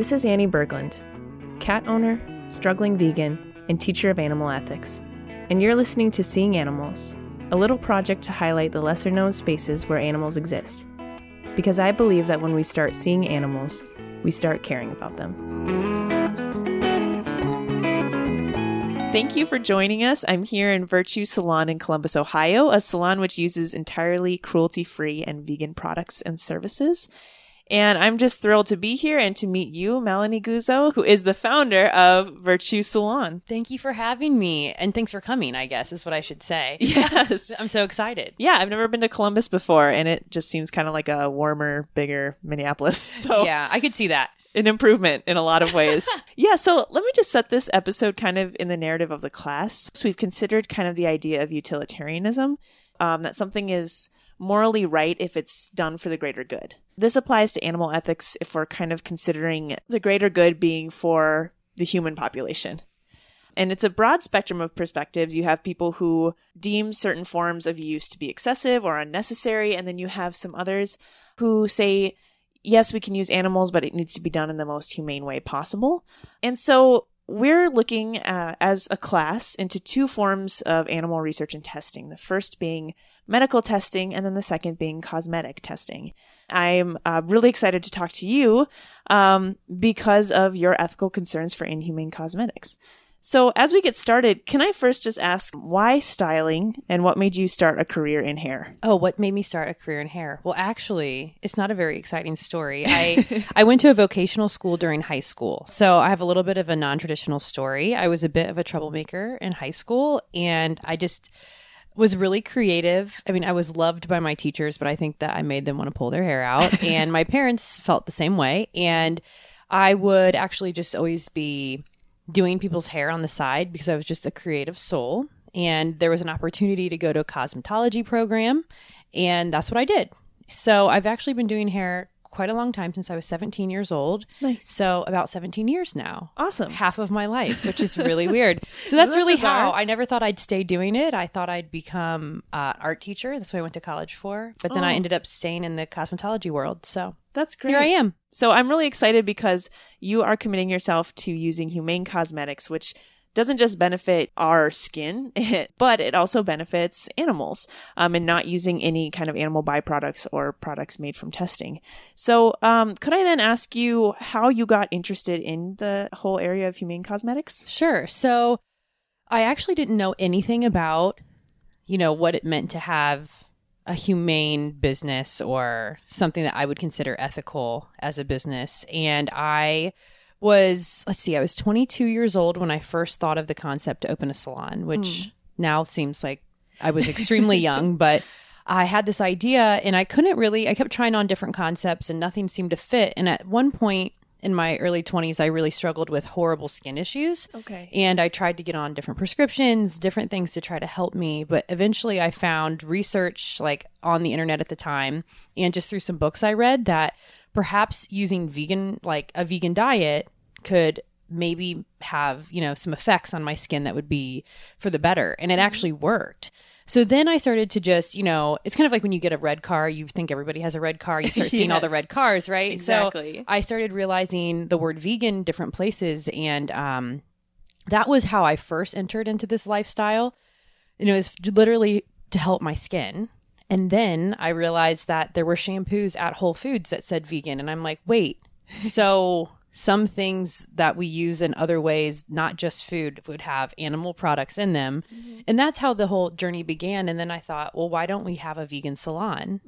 This is Annie Berglund, cat owner, struggling vegan, and teacher of animal ethics. And you're listening to Seeing Animals, a little project to highlight the lesser known spaces where animals exist. Because I believe that when we start seeing animals, we start caring about them. Thank you for joining us. I'm here in Virtue Salon in Columbus, Ohio, a salon which uses entirely cruelty free and vegan products and services. And I'm just thrilled to be here and to meet you, Melanie Guzzo, who is the founder of Virtue Salon. Thank you for having me. And thanks for coming, I guess, is what I should say. Yes. I'm so excited. Yeah, I've never been to Columbus before, and it just seems kind of like a warmer, bigger Minneapolis. So Yeah, I could see that. an improvement in a lot of ways. yeah, so let me just set this episode kind of in the narrative of the class. So we've considered kind of the idea of utilitarianism, um, that something is morally right if it's done for the greater good. This applies to animal ethics if we're kind of considering the greater good being for the human population. And it's a broad spectrum of perspectives. You have people who deem certain forms of use to be excessive or unnecessary, and then you have some others who say, yes, we can use animals, but it needs to be done in the most humane way possible. And so we're looking uh, as a class into two forms of animal research and testing. The first being medical testing, and then the second being cosmetic testing. I'm uh, really excited to talk to you um, because of your ethical concerns for inhumane cosmetics. So, as we get started, can I first just ask why styling and what made you start a career in hair? Oh, what made me start a career in hair? Well, actually, it's not a very exciting story. I I went to a vocational school during high school. So, I have a little bit of a non-traditional story. I was a bit of a troublemaker in high school and I just was really creative. I mean, I was loved by my teachers, but I think that I made them want to pull their hair out and my parents felt the same way and I would actually just always be doing people's hair on the side because I was just a creative soul. And there was an opportunity to go to a cosmetology program, and that's what I did. So I've actually been doing hair quite a long time since I was 17 years old. Nice. So about 17 years now. Awesome. Half of my life, which is really weird. So that's that really bizarre? how I never thought I'd stay doing it. I thought I'd become an art teacher. That's what I went to college for. But then I Oh. ended up staying in the cosmetology world. So That's great. here I am. So I'm really excited because you are committing yourself to using humane cosmetics, which doesn't just benefit our skin, but it also benefits animals um, and not using any kind of animal byproducts or products made from testing. So, um, could I then ask you how you got interested in the whole area of humane cosmetics? Sure. So I actually didn't know anything about, you know, what it meant to have a humane business or something that I would consider ethical as a business. And I was, let's see, I was 22 years old when I first thought of the concept to open a salon, which hmm. now seems like I was extremely young, but I had this idea and I couldn't really, I kept trying on different concepts and nothing seemed to fit. And at one point in my early 20s, I really struggled with horrible skin issues. Okay. And I tried to get on different prescriptions, different things to try to help me. But eventually I found research like on the internet at the time and just through some books I read that perhaps using vegan, like a vegan diet, could maybe have, you know, some effects on my skin that would be for the better. And it actually worked. So then I started to just, you know, it's kind of like when you get a red car, you think everybody has a red car, you start seeing all the red cars, right? Exactly. So I started realizing the word vegan different places and um that was how I first entered into this lifestyle. And it was literally to help my skin. And then I realized that there were shampoos at Whole Foods that said vegan. And I'm like, wait, so some things that we use in other ways, not just food, would have animal products in them. And that's how the whole journey began. And then I thought, well, why don't we have a vegan salon?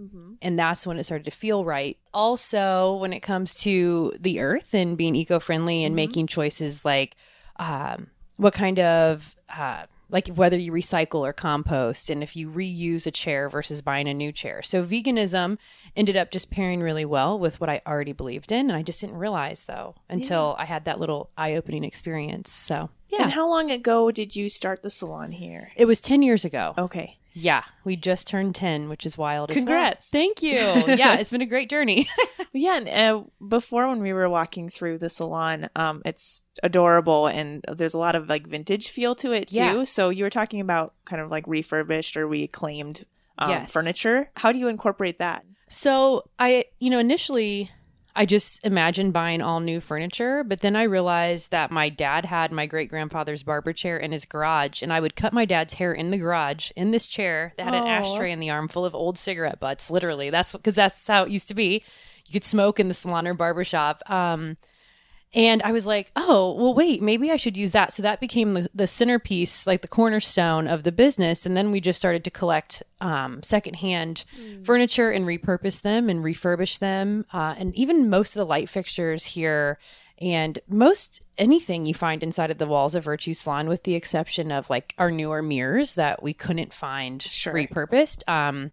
And that's when it started to feel right. Also, when it comes to the earth and being eco friendly and making choices like um, what kind of, uh, like whether you recycle or compost, and if you reuse a chair versus buying a new chair. So, veganism ended up just pairing really well with what I already believed in. And I just didn't realize, though, until I had that little eye opening experience. So, yeah. And how long ago did you start the salon here? it was 10 years ago. Okay. Yeah, we just turned 10, which is wild. as well. Congrats. Thank you. Yeah, it's been a great journey. Yeah, and uh, before when we were walking through the salon, um, it's adorable, and there's a lot of like vintage feel to it too. Yeah. So you were talking about kind of like refurbished or reclaimed um, Yes. furniture. How do you incorporate that? So I, you know, initially I just imagined buying all new furniture, but then I realized that my dad had my great grandfather's barber chair in his garage, and I would cut my dad's hair in the garage in this chair that had an ashtray in the arm full of old cigarette butts. Literally, that's because that's how it used to be. You could smoke in the salon or barber shop. Um, and I was like, oh, well, wait, maybe I should use that. So that became the, the centerpiece, like the cornerstone of the business. And then we just started to collect um, secondhand furniture and repurpose them and refurbish them. Uh, and even most of the light fixtures here and most anything you find inside of the walls of Virtue Salon, with the exception of like our newer mirrors that we couldn't find Sure. repurposed. Um,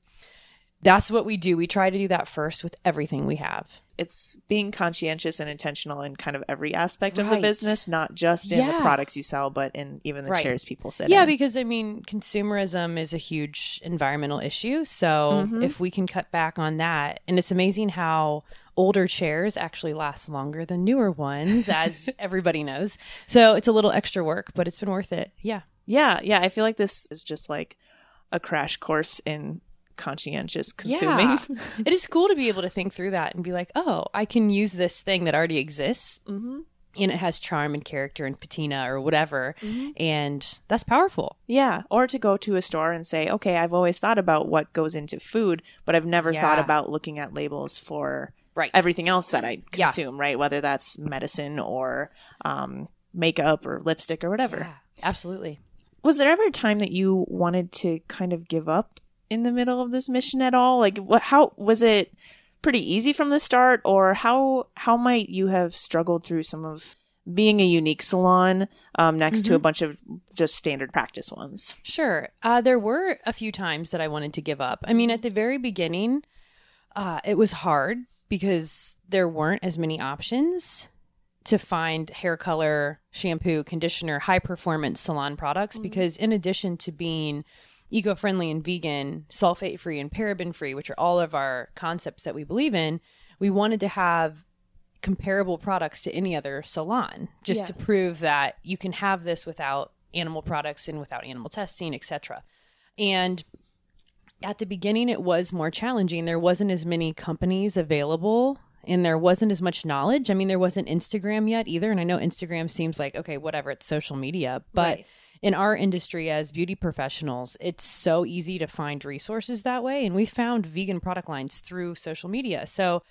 that's what we do. We try to do that first with everything we have. It's being conscientious and intentional in kind of every aspect of the business, not just in the products you sell, but in even the Right. chairs people sit Yeah, in. Yeah, because I mean, consumerism is a huge environmental issue. So Mm-hmm. if we can cut back on that, and it's amazing how older chairs actually last longer than newer ones, as everybody knows. So it's a little extra work, but it's been worth it. Yeah. yeah, yeah. I feel like this is just like a crash course in conscientious consuming. Yeah. it is cool to be able to think through that and be like, oh, I can use this thing that already exists. Mhm. And it has charm and character and patina or whatever. Mm-hmm. And that's powerful. Yeah, or to go to a store and say, okay, I've always thought about what goes into food, but I've never thought about looking at labels for Right. everything else that I Yeah. consume, right? Whether that's medicine or um, makeup or lipstick or whatever. Yeah, absolutely. Was there ever a time that you wanted to kind of give up in the middle of this mission at all? Like, what? How was it? Pretty easy from the start, or how how might you have struggled through some of being a unique salon um, next to a bunch of just standard practice ones? Sure. Uh, there were a few times that I wanted to give up. I mean, at the very beginning, uh, it was hard because there weren't as many options to find hair color, shampoo, conditioner, high performance salon products. Because in addition to being eco friendly and vegan, sulfate free and paraben free, which are all of our concepts that we believe in, we wanted to have comparable products to any other salon just Yeah. to prove that you can have this without animal products and without animal testing etc and at the beginning it was more challenging there wasn't as many companies available and there wasn't as much knowledge i mean there wasn't instagram yet either and i know instagram seems like okay whatever it's social media but Right. In our industry as beauty professionals it's so easy to find resources that way and we found vegan product lines through social media so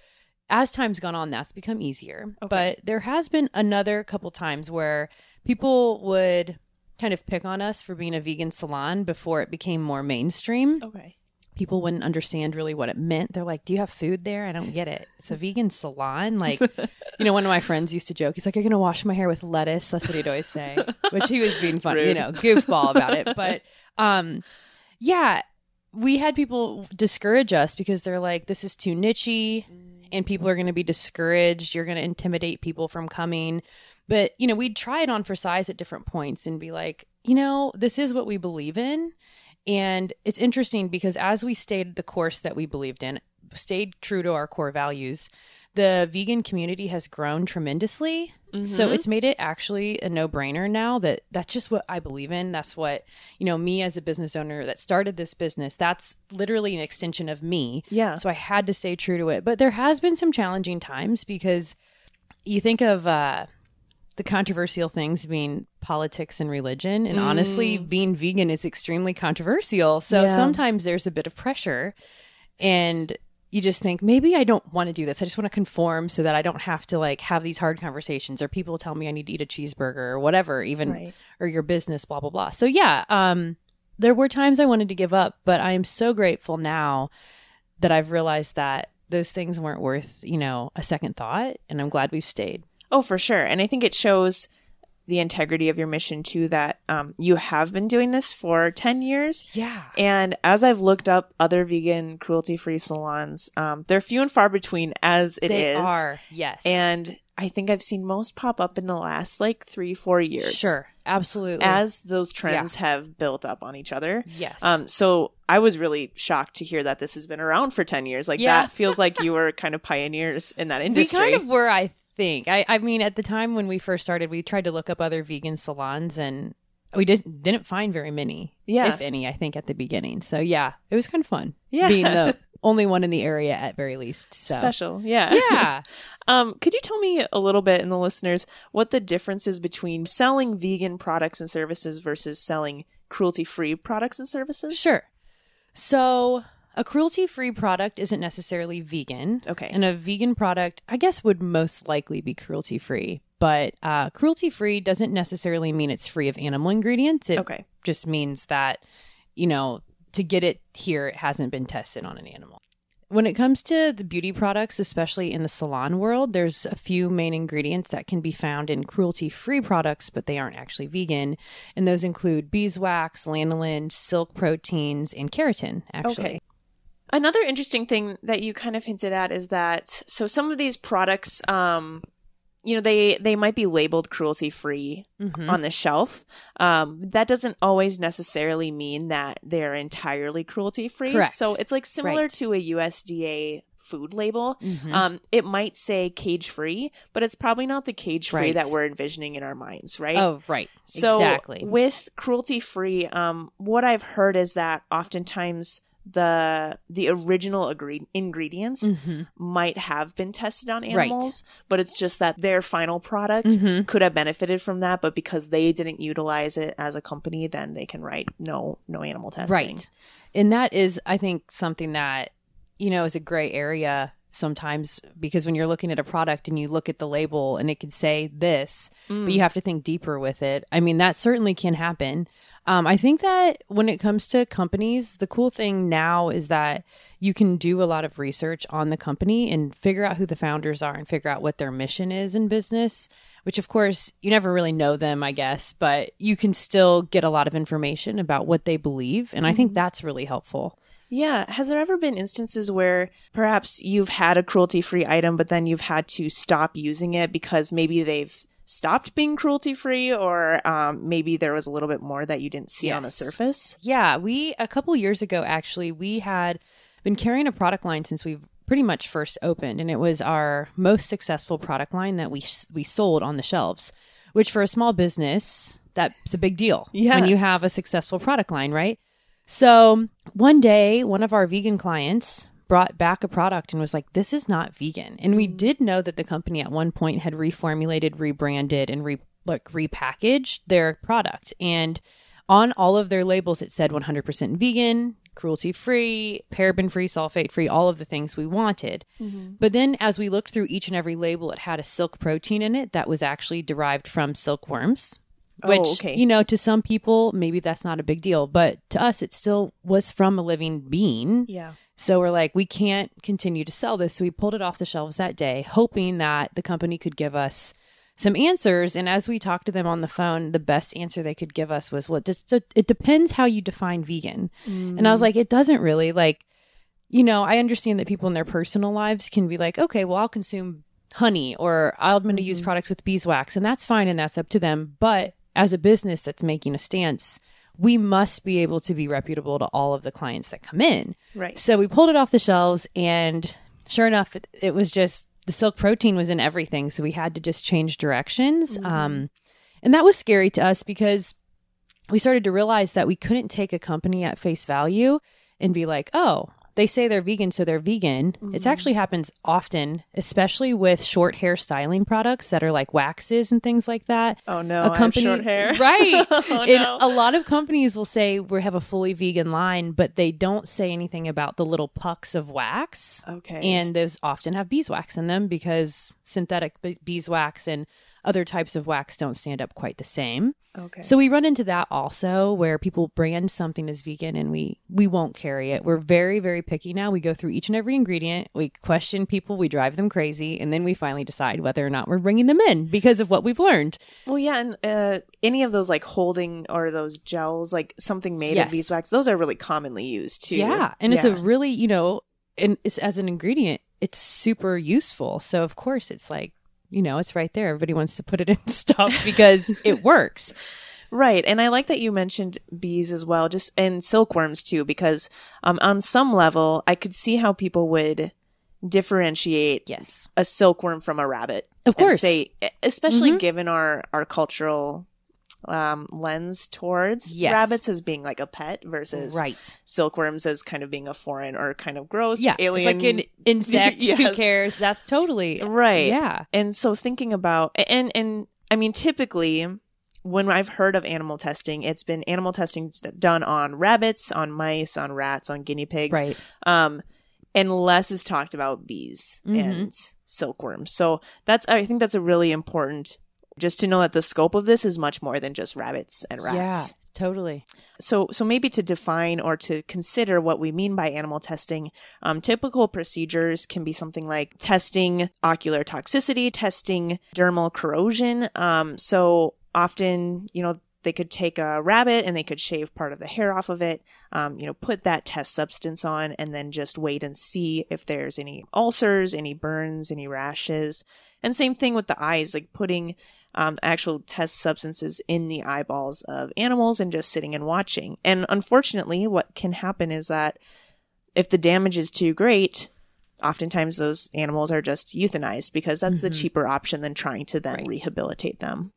as time's gone on, that's become easier. But there has been another couple times where people would kind of pick on us for being a vegan salon before it became more mainstream. Okay. People wouldn't understand really what it meant. They're like, Do you have food there? I don't get it. It's a vegan salon. Like, you know, one of my friends used to joke, he's like, You're going to wash my hair with lettuce. That's what he'd always say, which he was being funny, you know, goofball about it. But, um, yeah, we had people discourage us because they're like, This is too nichey and people are going to be discouraged. You're going to intimidate people from coming. But, you know, we'd try it on for size at different points and be like, you know, this is what we believe in. And it's interesting because as we stayed the course that we believed in, stayed true to our core values, the vegan community has grown tremendously. So it's made it actually a no-brainer now that that's just what I believe in. That's what, you know, me as a business owner that started this business, that's literally an extension of me. Yeah. So I had to stay true to it. But there has been some challenging times because you think of uh the controversial things being politics and religion. And honestly being vegan is extremely controversial. So Yeah. sometimes there's a bit of pressure and you just think maybe i don't want to do this. I just want to conform so that i don't have to like have these hard conversations or people tell me i need to eat a cheeseburger or whatever even Right. or your business blah blah blah. So yeah um there were times i wanted to give up but i am so grateful now that i've realized that those things weren't worth you know a second thought and i'm glad we've stayed Oh, for sure. And I think it shows the integrity of your mission too that um, you have been doing this for 10 years. yeah And as I've looked up other vegan cruelty free salons, um, they're few and far between as it is. they are yes And I think I've seen most pop up in the last like three, four years. sure absolutely As those trends have built up on each other. yes Um, so I was really shocked to hear that this has been around for 10 years. Like Yeah. that feels like you were kind of pioneers in that we industry. kind of were i think I, I mean at the time when we first started we tried to look up other vegan salons and we just didn't find very many Yeah. if any i think at the beginning so yeah it was kind of fun Yeah. being the only one in the area at very least. So. Special. Yeah. Yeah. Um, could you tell me a little bit, and the listeners, what the difference is between selling vegan products and services versus selling cruelty free products and services? Sure. So, a cruelty free product isn't necessarily vegan. Okay. And a vegan product, I guess, would most likely be cruelty free. But uh, cruelty free doesn't necessarily mean it's free of animal ingredients. It Okay. just means that, you know, to get it here, it hasn't been tested on an animal. When it comes to the beauty products, especially in the salon world, there's a few main ingredients that can be found in cruelty free products, but they aren't actually vegan. And those include beeswax, lanolin, silk proteins, and keratin, actually. Okay. Another interesting thing that you kind of hinted at is that so some of these products, um, you know, they they might be labeled cruelty free Mhm. on the shelf. Um, that doesn't always necessarily mean that they're entirely cruelty free. Correct. So it's like similar Right. to a USDA food label. Mhm. Um, it might say cage free, but it's probably not the cage free Right. that we're envisioning in our minds, right? Oh, right. So exactly. with cruelty free, um, what I've heard is that oftentimes the the original agree- ingredients Mhm. might have been tested on Right. animals, but it's just that their final product Mhm. could have benefited from that, but because they didn't utilize it as a company, then they can write no no animal testing. Right. And that is, I think, something that, you know, is a gray area sometimes because when you're looking at a product and you look at the label and it could say this, but you have to think deeper with it. I mean, that certainly can happen. Um, I think that when it comes to companies, the cool thing now is that you can do a lot of research on the company and figure out who the founders are and figure out what their mission is in business, which of course you never really know them, I guess, but you can still get a lot of information about what they believe. And I think that's really helpful. Yeah. Has there ever been instances where perhaps you've had a cruelty free item, but then you've had to stop using it because maybe they've stopped being cruelty free, or um, maybe there was a little bit more that you didn't see on the surface? Yeah, we a couple years ago actually we had been carrying a product line since we've pretty much first opened, and it was our most successful product line that we we sold on the shelves. Which for a small business, that's a big deal. Yeah. when you have a successful product line, right? So one day, one of our vegan clients brought back a product and was like, "This is not vegan." And we mm. did know that the company at one point had reformulated, rebranded, and re like repackaged their product. And on all of their labels, it said 100% vegan, cruelty free, paraben free, sulfate free, all of the things we wanted. Mm-hmm. But then as we looked through each and every label, it had a silk protein in it that was actually derived from silkworms. Oh, Which, okay. you know, to some people, maybe that's not a big deal, but to us, it still was from a living being. Yeah. So we're like, we can't continue to sell this. So we pulled it off the shelves that day, hoping that the company could give us some answers. And as we talked to them on the phone, the best answer they could give us was, well, just, it depends how you define vegan. And I was mm. like, it doesn't really. Like, you know, I understand that people in their personal lives can be like, okay, well, I'll consume honey or I'm going to use mm-hmm. products with beeswax, and that's fine and that's up to them. But as a business that's making a stance, we must be able to be reputable to all of the clients that come in. Right. So we pulled it off the shelves, and sure enough, it, it was just the silk protein was in everything. So we had to just change directions. Um, and that was scary to us because we started to realize that we couldn't take a company at face value and be like, oh, they say they're vegan, so they're vegan. It actually happens often, especially with short hair styling products that are like waxes and things like that. Oh no, a company, short hair. right? oh, And no. a lot of companies will say we have a fully vegan line, but they don't say anything about the little pucks of wax. okay. And those often have beeswax in them because synthetic be- beeswax and other types of wax don't stand up quite the same. okay. So we run into that also where people brand something as vegan and we we won't carry it. We're very very picky now. We go through each and every ingredient. We question people, we drive them crazy, and then we finally decide whether or not we're bringing them in because of what we've learned. Well, yeah, and uh, any of those like holding or those gels, like something made Yes. of beeswax, those are really commonly used too. Yeah, and it's a really you know, and it's, as an ingredient, it's super useful. So of course, it's like you know, it's right there. Everybody wants to put it in stuff because it works. right. And I like that you mentioned bees as well, just and silkworms too, because um, on some level, I could see how people would differentiate Yes, a silkworm from a rabbit. of and course. say, especially Mhm. given our our cultural um, lens towards Yes. rabbits as being like a pet versus Right. silkworms as kind of being a foreign or kind of gross Yeah. alien. It's like an insect. Who cares? That's totally right. Yeah. And so thinking about and and I mean typically when I've heard of animal testing, it's been animal testing done on rabbits, on mice, on rats, on guinea pigs. Right. Um, and less is talked about bees Mhm. and silkworms. So that's I think that's a really important just to know that the scope of this is much more than just rabbits and rats. Yeah. Totally. So, so maybe to define or to consider what we mean by animal testing, um, typical procedures can be something like testing ocular toxicity, testing dermal corrosion. Um, so often, you know, they could take a rabbit and they could shave part of the hair off of it, um, you know, put that test substance on and then just wait and see if there's any ulcers, any burns, any rashes. And same thing with the eyes, like putting um, actual test substances in the eyeballs of animals and just sitting and watching. And unfortunately, what can happen is that if the damage is too great, oftentimes those animals are just euthanized because that's the cheaper option than trying to then rehabilitate them.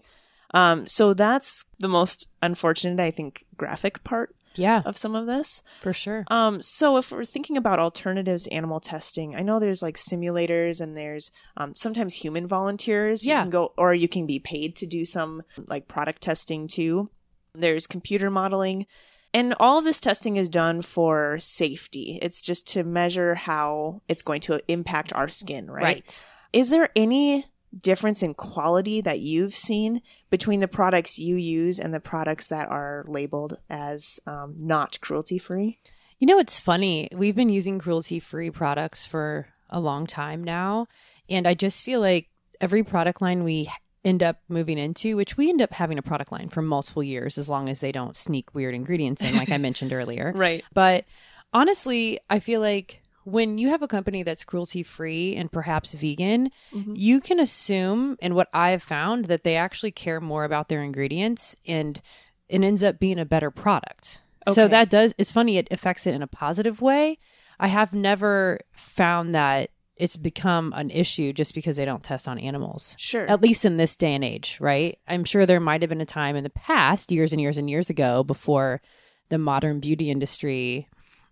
Um, so that's the most unfortunate, I think, graphic part Yeah. of some of this. For sure. Um, so if we're thinking about alternatives to animal testing, I know there's like simulators and there's um, sometimes human volunteers. You Yeah. can go, or you can be paid to do some like product testing too. There's computer modeling. And all of this testing is done for safety. It's just to measure how it's going to impact our skin, right? Right. Is there any difference in quality that you've seen between the products you use and the products that are labeled as um, not cruelty free? You know, it's funny. We've been using cruelty free products for a long time now. And I just feel like every product line we end up moving into, which we end up having a product line for multiple years as long as they don't sneak weird ingredients in, like I mentioned earlier. Right. But honestly, I feel like when you have a company that's cruelty free and perhaps vegan, mm-hmm. you can assume, and what I've found, that they actually care more about their ingredients and it ends up being a better product. So that does, it's funny, it affects it in a positive way. I have never found that it's become an issue just because they don't test on animals. Sure. At least in this day and age, right? I'm sure there might have been a time in the past, years and years and years ago, before the modern beauty industry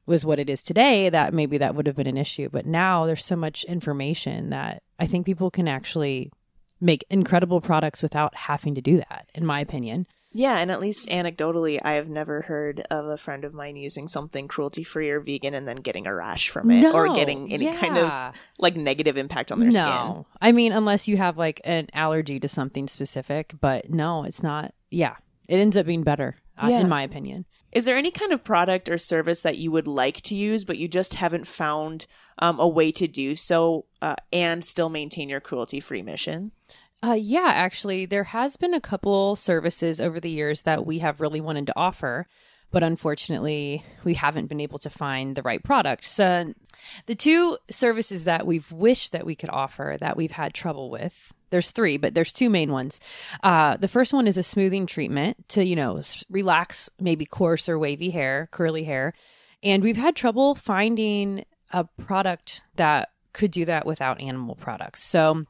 was what it is today, that maybe that would have been an issue. But now there's so much information that I think people can actually make incredible products without having to do that, in my opinion. Yeah, and at least anecdotally, I have never heard of a friend of mine using something cruelty free or vegan and then getting a rash from it or getting any kind of like negative impact on their skin. no. I mean, unless you have like an allergy to something specific, but no, it's not. Yeah. It ends up being better, uh, Yeah. in my opinion. Is there any kind of product or service that you would like to use, but you just haven't found um, a way to do so uh, and still maintain your cruelty free mission? Uh, yeah, actually, there has been a couple services over the years that we have really wanted to offer, but unfortunately, we haven't been able to find the right product. So, the two services that we've wished that we could offer that we've had trouble with. There's three, but there's two main ones. Uh, the first one is a smoothing treatment to, you know, s- relax maybe coarse or wavy hair, curly hair. And we've had trouble finding a product that could do that without animal products. So,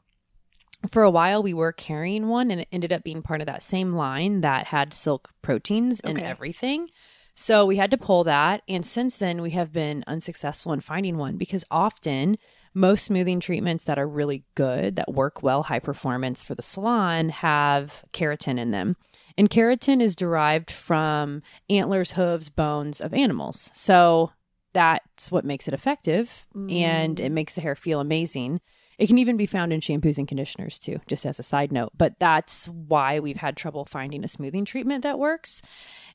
for a while we were carrying one and it ended up being part of that same line that had silk proteins and Okay. everything so we had to pull that and since then we have been unsuccessful in finding one because often most smoothing treatments that are really good that work well high performance for the salon have keratin in them. And keratin is derived from antlers hooves bones of animals. So that's what makes it effective and it mm. makes the hair feel amazing it can even be found in shampoos and conditioners too, just as a side note. But that's why we've had trouble finding a smoothing treatment that works.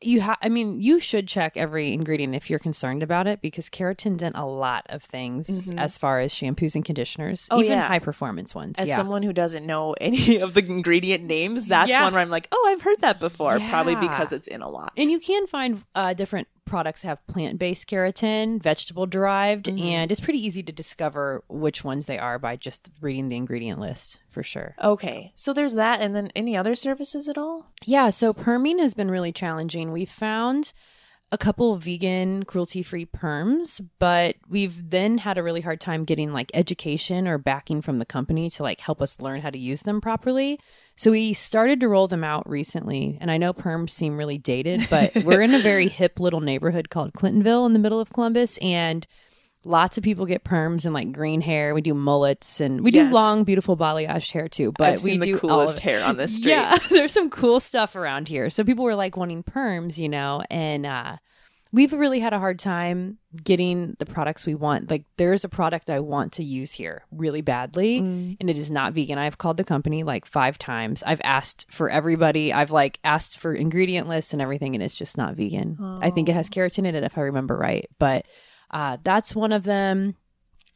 You have, I mean, you should check every ingredient if you're concerned about it because keratin's in a lot of things as far as shampoos and conditioners, Oh, even yeah. high performance ones. As yeah. someone who doesn't know any of the ingredient names, that's Yeah. one where I'm like, oh, I've heard that before. Probably because it's in a lot. And you can find uh, different products have plant based keratin, vegetable derived, mm-hmm. and it's pretty easy to discover which ones they are by just reading the ingredient list for sure. okay, so there's that, and then any other services at all? Yeah, so perming has been really challenging. We found a couple vegan cruelty free perms, but we've then had a really hard time getting like education or backing from the company to like help us learn how to use them properly. So we started to roll them out recently. And I know perms seem really dated, but we're in a very hip little neighborhood called Clintonville in the middle of Columbus. And lots of people get perms and like green hair. We do mullets and we Yes. do long, beautiful balayage hair too. But I've we the do all of coolest hair on this street. Yeah, there's some cool stuff around here. So people were like wanting perms, you know, and uh we've really had a hard time getting the products we want. Like there's a product I want to use here really badly Mm. and it is not vegan. I've called the company like 5 times. I've asked for everybody. I've like asked for ingredient lists and everything and it's just not vegan. I think it has keratin in it if I remember right. But uh that's one of them.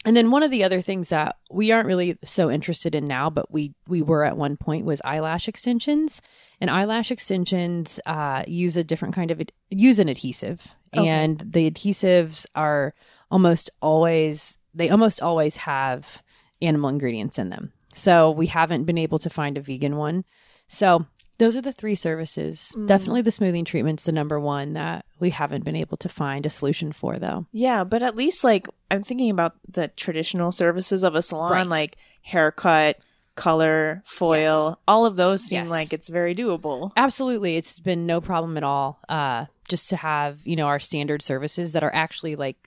And then one of the other things that we aren't really so interested in now, but we we were at one point was eyelash extensions. And eyelash extensions uh, use a different kind of ad- use an adhesive, Okay. and the adhesives are almost always they almost always have animal ingredients in them. So we haven't been able to find a vegan one. So those are the three services. Definitely the smoothing treatment's the number one that we haven't been able to find a solution for though. Yeah, but at least like I'm thinking about the traditional services of a salon, Right. like haircut, color, foil. All of those seem Yes. like it's very doable. Absolutely. It's been no problem at all. Uh, just to have, you know, our standard services that are actually like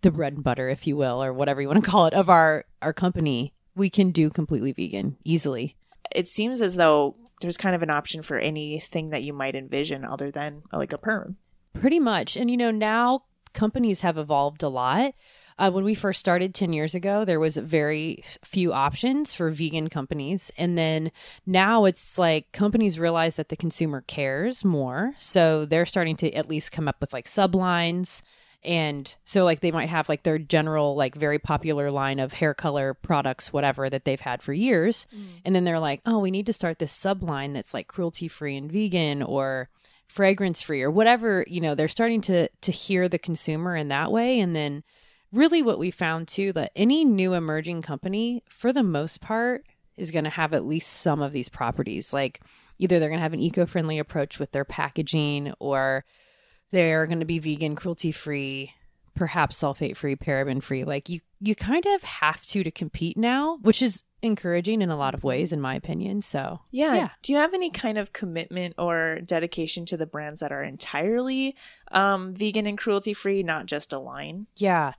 the bread and butter, if you will, or whatever you want to call it, of our, our company, we can do completely vegan easily. It seems as though there's kind of an option for anything that you might envision other than like a perm. Pretty much. And, you know, now companies have evolved a lot. Uh, when we first started 10 years ago, there was very few options for vegan companies. And then now it's like companies realize that the consumer cares more. So they're starting to at least come up with like sublines. And so, like, they might have like their general, like, very popular line of hair color products, whatever, that they've had for years. Mm. And then they're like, oh, we need to start this subline that's like cruelty free and vegan or fragrance free or whatever you know they're starting to to hear the consumer in that way. And then really what we found too that any new emerging company for the most part is going to have at least some of these properties. Like either they're going to have an eco-friendly approach with their packaging or they're going to be vegan cruelty free perhaps sulfate free paraben free like you you kind of have to to compete now which is encouraging in a lot of ways in my opinion so Yeah. Yeah. Do you have any kind of commitment or dedication to the brands that are entirely um, vegan and cruelty free, not just a line? Yeah.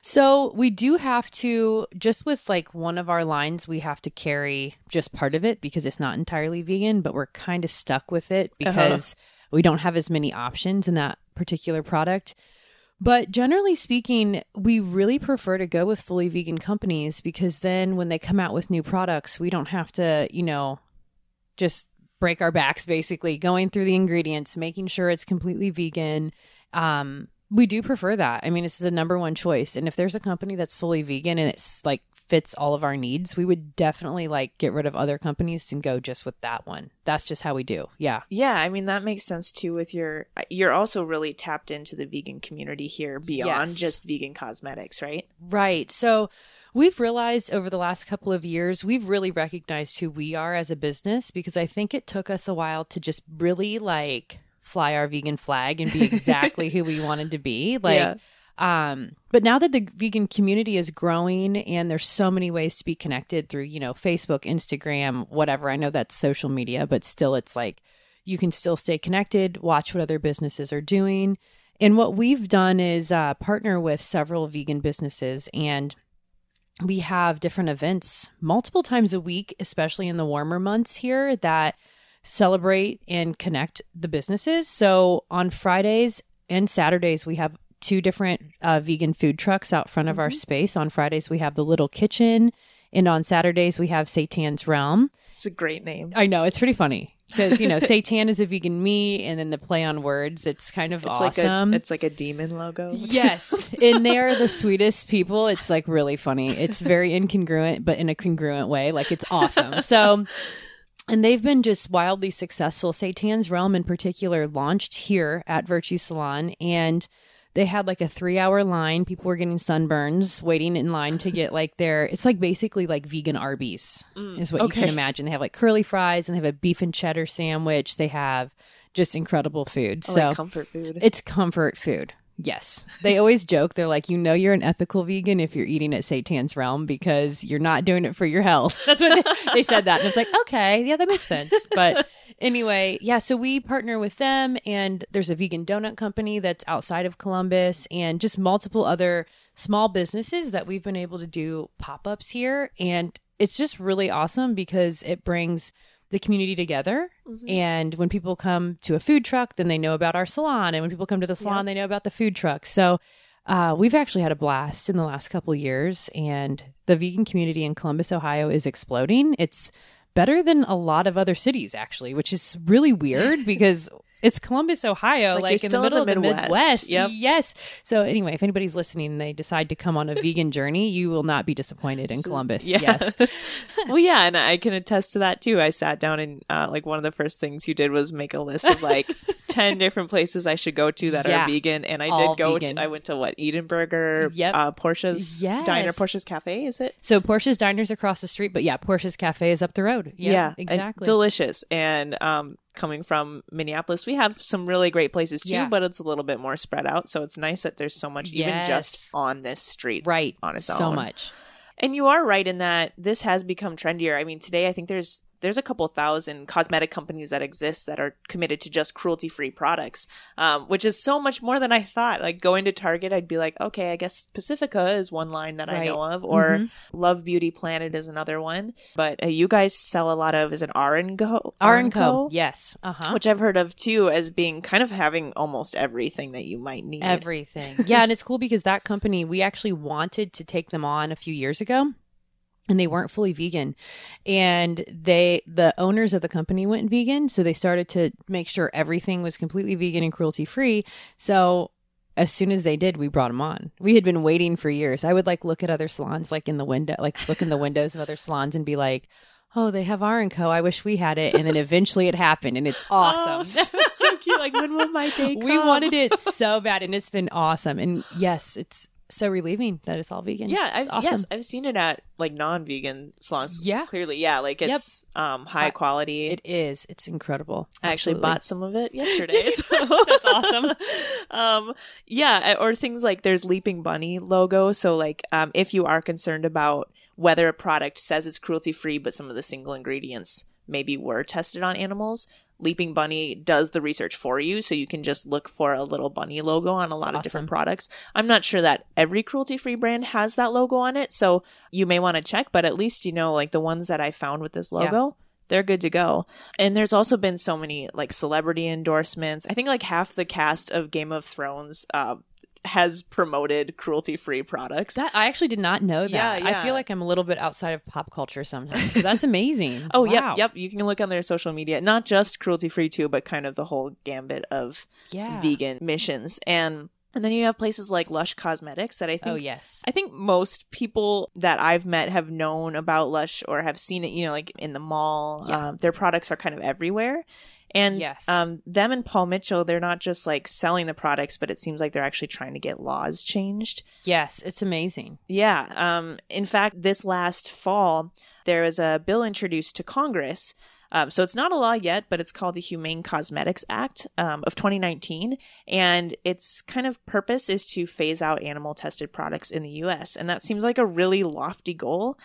So we do have to, just with like one of our lines, we have to carry just part of it because it's not entirely vegan, but we're kind of stuck with it because we don't have as many options in that particular product. But generally speaking, we really prefer to go with fully vegan companies because then when they come out with new products, we don't have to, you know, just break our backs basically going through the ingredients, making sure it's completely vegan. Um, we do prefer that. I mean, this is the number one choice. And if there's a company that's fully vegan and it's like fits all of our needs, we would definitely like get rid of other companies and go just with that one. That's just how we do. Yeah. Yeah, I mean that makes sense too. With your, uh, you're also really tapped into the vegan community here beyond Yes. just vegan cosmetics, right? Right. So we've realized over the last couple of years, we've really recognized who we are as a business because I think it took us a while to just really like fly our vegan flag and be exactly who we wanted to be. Like, Yeah. Um, but now that the vegan community is growing and there's so many ways to be connected through, you know, Facebook, Instagram, whatever. I know that's social media, but still it's like you can still stay connected, watch what other businesses are doing. And what we've done is uh, partner with several vegan businesses and we have different events multiple times a week, especially in the warmer months here, that celebrate and connect the businesses. So on Fridays and Saturdays, we have two different uh, vegan food trucks out front of our space. On Fridays, we have the Little Kitchen, and on Saturdays, we have Seitan's Realm. It's a great name. I know it's pretty funny because you know seitan is a vegan me, and then the play on words. It's kind of It's awesome. like a, it's like a demon logo. Yes. and they are the sweetest people. It's like really funny. It's very incongruent, but in a congruent way. Like it's awesome. So, and they've been just wildly successful. Seitan's Realm in particular launched here at Virtue Salon and they had like a three hour line. People were getting sunburns, waiting in line to get like their, it's like basically like vegan Arby's mm. is what you can imagine. They have like curly fries and they have a beef and cheddar sandwich. They have just incredible food. I so like comfort food. it's comfort food. Yes. They always joke. They're like, you know, you're an ethical vegan if you're eating at Seitan's realm because you're not doing it for your health. That's what they, they said that. And it's like, okay, yeah, that makes sense. But anyway, yeah, so we partner with them and there's a vegan donut company that's outside of Columbus and just multiple other small businesses that we've been able to do pop ups here. And it's just really awesome because it brings the community together. And when people come to a food truck, then they know about our salon. And when people come to the salon, they know about the food truck. So uh, we've actually had a blast in the last couple years. And the vegan community in Columbus, Ohio is exploding. It's better than a lot of other cities, actually, which is really weird because. It's Columbus, Ohio, Like, like, in still the in middle the of the Midwest. Midwest. Yep. Yes. So anyway, if anybody's listening and they decide to come on a vegan journey, you will not be disappointed in Columbus. Yeah. Yes. well, yeah, and I can attest to that too. I sat down and uh, like one of the first things you did was make a list of like ten different places I should go to that Yeah. are vegan, and I All did go. vegan. To, I went to what Edenburger, Yep. uh, Portia's Yes. diner, Portia's cafe. Is it? So Portia's Diner's across the street, but yeah, Portia's Cafe is up the road. Yeah, and exactly. delicious. And um, coming from Minneapolis, we have some really great places too, Yeah. but it's a little bit more spread out. So it's nice that there's so much even just on this street. right. on its so own. So much. And you are right in that this has become trendier. I mean, today I think there's there's a couple thousand cosmetic companies that exist that are committed to just cruelty free products, um, which is so much more than I thought. Like going to Target, I'd be like, okay, I guess Pacifica is one line that I know of, or Love Beauty Planet is another one. But uh, you guys sell a lot of is it R and Go? R and Co. Yes. Uh huh. Which I've heard of too as being kind of having almost everything that you might need. Everything. yeah, and it's cool because that company we actually wanted to take them on a few years ago. And they weren't fully vegan. And they the owners of the company went vegan, so they started to make sure everything was completely vegan and cruelty free. So as soon as they did, we brought them on. We had been waiting for years. I would like look at other salons, like in the window, like look in the windows of other salons, and be like, "Oh, they have R and Co. I wish we had it." And then eventually it happened, and it's Oh, awesome. so, so cute! Like when will my day come? we wanted it so bad, and it's been awesome. And yes, it's so relieving that it's all vegan. Yeah, I've, awesome. yes, I've seen it at like non-vegan salons. Yeah. clearly, yeah, like Yep. it's um high quality. It is. It's incredible. I actually Absolutely. bought some of it yesterday. so- That's awesome. um, yeah, or things like there's Leaping Bunny logo. So like, um, if you are concerned about whether a product says it's cruelty free, but some of the single ingredients maybe were tested on animals. Leaping Bunny does the research for you, so you can just look for a little bunny logo on a lot of different products. I'm not sure that every cruelty free brand has that logo on it, so you may want to check, but at least you know, like the ones that I found with this logo, they're good to go. And there's also been so many like celebrity endorsements. I think like half the cast of Game of Thrones uh, has promoted cruelty free products. That I actually did not know that. Yeah, I feel like I'm a little bit outside of pop culture sometimes. So that's amazing. Oh, wow. yep, yep. You can look on their social media, not just cruelty free too, but kind of the whole gambit of Yeah. vegan missions. And and then you have places like Lush Cosmetics that I think Oh yes. I think most people that I've met have known about Lush or have seen it, you know, like in the mall. Yeah. Um, their products are kind of everywhere. And Yes. um, them and Paul Mitchell, they're not just like selling the products, but it seems like they're actually trying to get laws changed. Yes, it's amazing. Yeah. Um, in fact, this last fall, there was a bill introduced to Congress. Um, so it's not a law yet, but it's called the Humane Cosmetics Act um, of 2019. And its kind of purpose is to phase out animal tested products in the US. And that seems like a really lofty goal.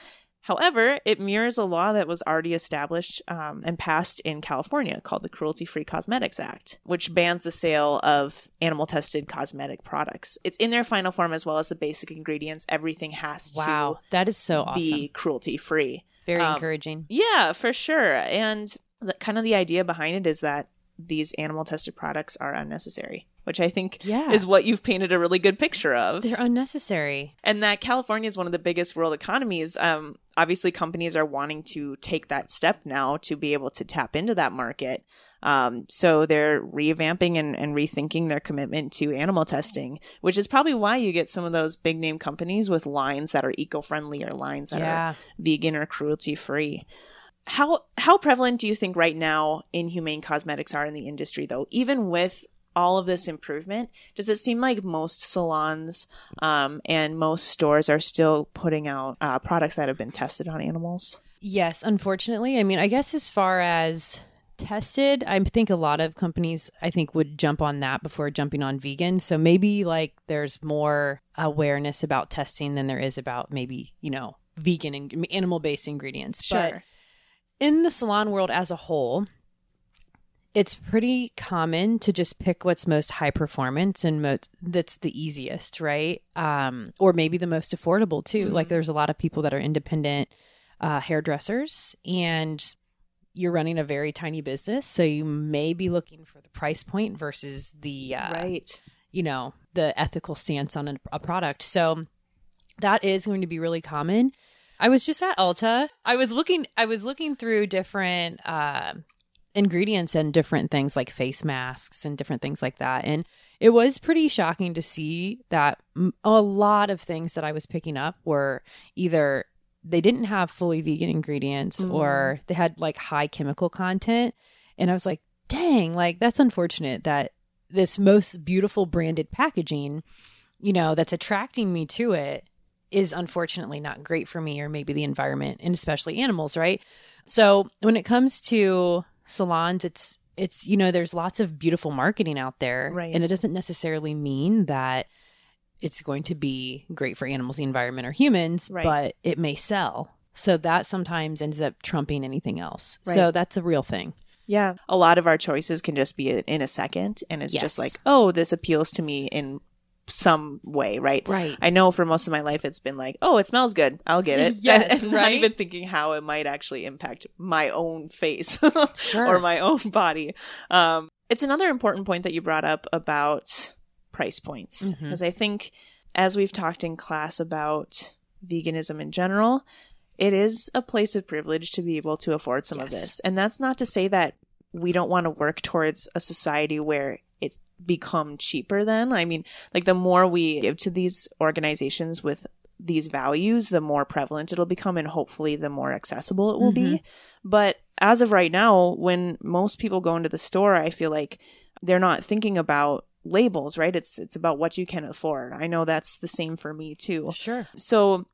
However, it mirrors a law that was already established um, and passed in California called the Cruelty Free Cosmetics Act, which bans the sale of animal tested cosmetic products. It's in their final form as well as the basic ingredients. Everything has Wow. That is so to awesome. be cruelty free. Very um, encouraging. Yeah, for sure. And the, kind of the idea behind it is that these animal tested products are unnecessary, which I think Yeah. is what you've painted a really good picture of They're unnecessary. and that California is one of the biggest world economies. Um, obviously, companies are wanting to take that step now to be able to tap into that market. Um, so they're revamping and, and rethinking their commitment to animal testing, which is probably why you get some of those big name companies with lines that are eco friendly or lines that Yeah. are vegan or cruelty free. How how prevalent do you think right now inhumane cosmetics are in the industry though? Even with all of this improvement, does it seem like most salons um, and most stores are still putting out uh, products that have been tested on animals? Yes, unfortunately. I mean, I guess as far as tested. I think a lot of companies I think would jump on that before jumping on vegan. So maybe like there's more awareness about testing than there is about maybe, you know, vegan and animal based ingredients. But Sure. in the salon world as a whole, it's pretty common to just pick what's most high performance and most that's the easiest, right? Um, or maybe the most affordable too. Like there's a lot of people that are independent uh, hairdressers and you're running a very tiny business, so you may be looking for the price point versus the uh, right. you know the ethical stance on a, a product so that is going to be really common i was just at ulta i was looking i was looking through different uh, ingredients and different things like face masks and different things like that. And it was pretty shocking to see that a lot of things that i was picking up were either they didn't have fully vegan ingredients mm. or they had like high chemical content. And i was like dang like that's unfortunate that this most beautiful branded packaging, you know, that's attracting me to it is unfortunately not great for me or maybe the environment and especially animals, right? So when it comes to salons, it's it's you know, there's lots of beautiful marketing out there. Right. And it doesn't necessarily mean that it's going to be great for animals, the environment, or humans, Right. but it may sell. So that sometimes ends up trumping anything else. Right. So that's a real thing. Yeah. A lot of our choices can just be in a second. And it's Yes. just like, oh, this appeals to me in some way, right? Right. I know for most of my life it's been like, oh, it smells good. I'll get it. Yes, and, and not even thinking how it might actually impact my own face Sure. or my own body. Um, it's another important point that you brought up about price points. Because I think as we've talked in class about veganism in general, it is a place of privilege to be able to afford some of this. And that's not to say that we don't want to work towards a society where become cheaper then. I mean, like the more we give to these organizations with these values, the more prevalent it'll become and hopefully the more accessible it will be. Mm-hmm. But as of right now, when most people go into the store, I feel like they're not thinking about labels, right? It's it's about what you can afford. I know that's the same for me too. Sure. So,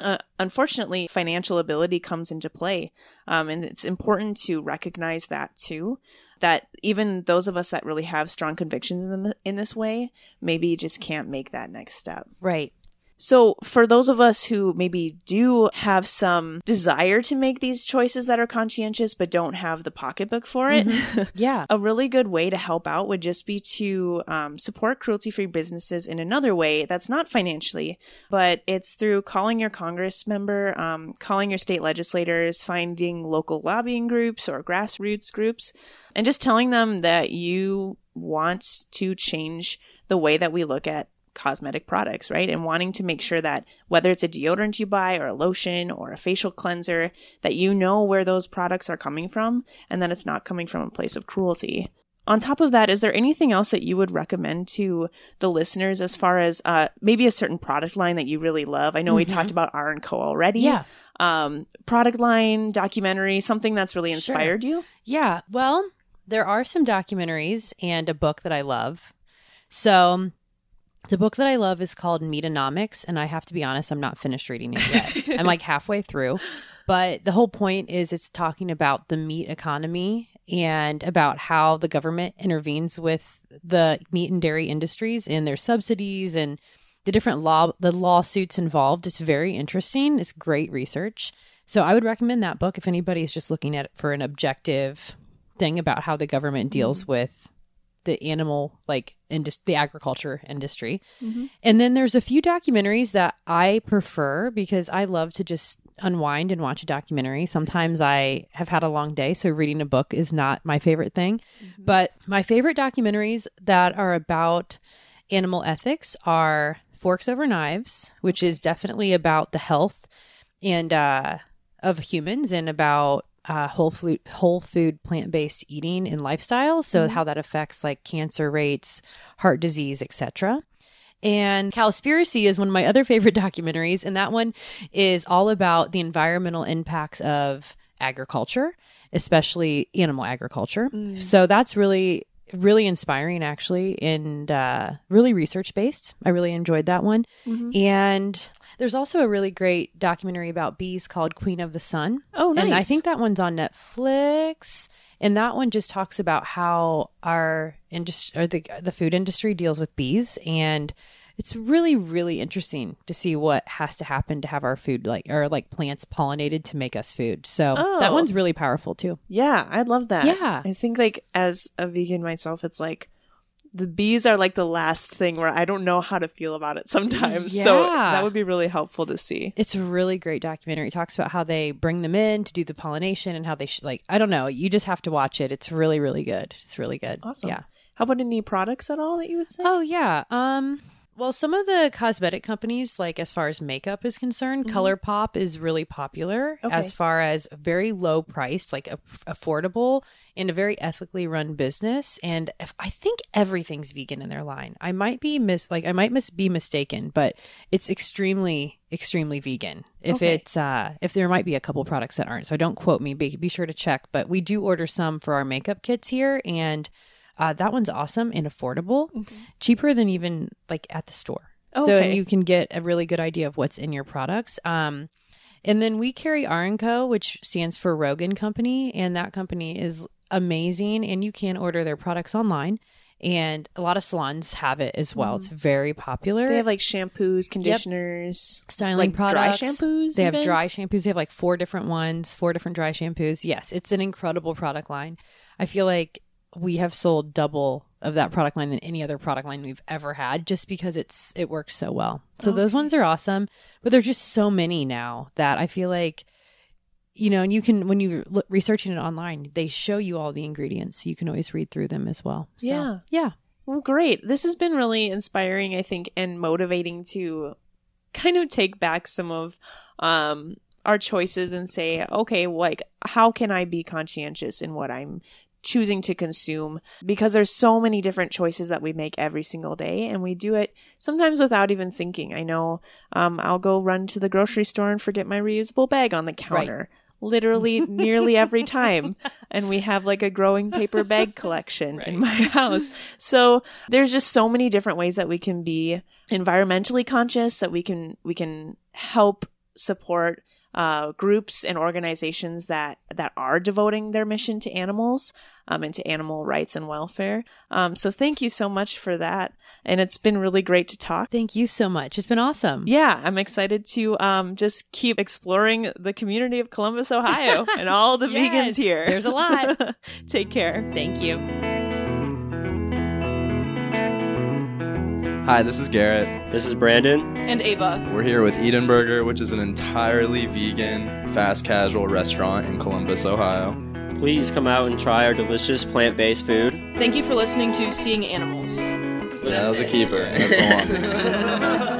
uh, unfortunately, financial ability comes into play. Um, and it's important to recognize that too. That even those of us that really have strong convictions in, the, in this way, maybe just can't make that next step. Right. So, for those of us who maybe do have some desire to make these choices that are conscientious but don't have the pocketbook for it, Yeah. a really good way to help out would just be to um, support cruelty free businesses in another way that's not financially, but it's through calling your Congress member, um, calling your state legislators, finding local lobbying groups or grassroots groups, and just telling them that you want to change the way that we look at cosmetic products, right? And wanting to make sure that whether it's a deodorant you buy or a lotion or a facial cleanser, that you know where those products are coming from and that it's not coming from a place of cruelty. On top of that, is there anything else that you would recommend to the listeners as far as uh, maybe a certain product line that you really love? I know we talked about R and Co already. Yeah. Um, product line, documentary, something that's really Sure. inspired you. Yeah. Well, there are some documentaries and a book that I love. So the book that I love is called Meatonomics, and I have to be honest, I'm not finished reading it yet. I'm like halfway through. But the whole point is it's talking about the meat economy and about how the government intervenes with the meat and dairy industries and their subsidies and the different law the lawsuits involved. It's very interesting. It's great research. So I would recommend that book if anybody is just looking at it for an objective thing about how the government deals mm-hmm. with the animal like indus- the agriculture industry. And then there's a few documentaries that I prefer because I love to just unwind and watch a documentary. Sometimes I have had a long day, so reading a book is not my favorite thing. But my favorite documentaries that are about animal ethics are Forks Over Knives, which is definitely about the health and uh, of humans and about uh, whole food, whole food, plant based eating and lifestyle. So how that affects like cancer rates, heart disease, etc. And Cowspiracy is one of my other favorite documentaries, and that one is all about the environmental impacts of agriculture, especially animal agriculture. So that's really really inspiring actually and uh, really research based i really enjoyed that one. And there's also a really great documentary about bees called queen of the sun. Oh, and i think that one's on netflix. And that one just talks about how our industry or the the food industry deals with bees. And it's really really interesting to see what has to happen to have our food like or like plants pollinated to make us food. So that Oh. one's really powerful too. Yeah, I love that. Yeah. I think like as a vegan myself, it's like the bees are like the last thing where I don't know how to feel about it sometimes. So that would be really helpful to see. It's a really great documentary. It talks about how they bring them in to do the pollination and how they sh- like I don't know, you just have to watch it. It's really really good. It's really good. Awesome. Yeah. How about any products at all that you would say? Oh yeah. Um well some of the cosmetic companies like as far as makeup is concerned, ColourPop is really popular Okay. as far as very low priced, like a- affordable and a very ethically run business and if, I think everything's vegan in their line. I might be mis like I might mis- be mistaken, but it's extremely extremely vegan. If Okay. it's uh if there might be a couple products that aren't. So don't quote me, be, be sure to check, but we do order some for our makeup kits here and uh, that one's awesome and affordable, cheaper than even like at the store. So you can get a really good idea of what's in your products. Um, and then we carry R&Co, which stands for Rogan Company, and that company is amazing. And you can order their products online, and a lot of salons have it as well. It's very popular. They have like shampoos, conditioners, styling like dry shampoos. They have dry shampoos. They have like four different ones, four different dry shampoos. Yes, it's an incredible product line. I feel like we have sold double of that product line than any other product line we've ever had just because it's it works so well. So those ones are awesome, but there's just so many now that I feel like you know, and you can when you're researching it online, they show you all the ingredients. You can always read through them as well. So, Yeah. yeah. Well, great. This has been really inspiring, I think, and motivating to kind of take back some of um, our choices and say, okay, like, how can I be conscientious in what I'm choosing to consume? Because there's so many different choices that we make every single day, and we do it sometimes without even thinking. I know um, I'll go run to the grocery store and forget my reusable bag on the counter. Literally, nearly every time. And we have like a growing paper bag collection in my house. So there's just so many different ways that we can be environmentally conscious, that we can we can help support uh, groups and organizations that that are devoting their mission to animals um, and to animal rights and welfare. Um, so thank you so much for that, and it's been really great to talk. Thank you so much. It's been awesome. Yeah, I'm excited to um, just keep exploring the community of Columbus, Ohio, and all the Yes, vegans here. there's a lot. Take care. Thank you. Hi, this is Garrett. This is Brandon. And Ava. We're here with Eden Burger, which is an entirely vegan, fast casual restaurant in Columbus, Ohio. Please come out and try our delicious plant based food. Thank you for listening to Seeing Animals. Yeah, that was a keeper. That's the one.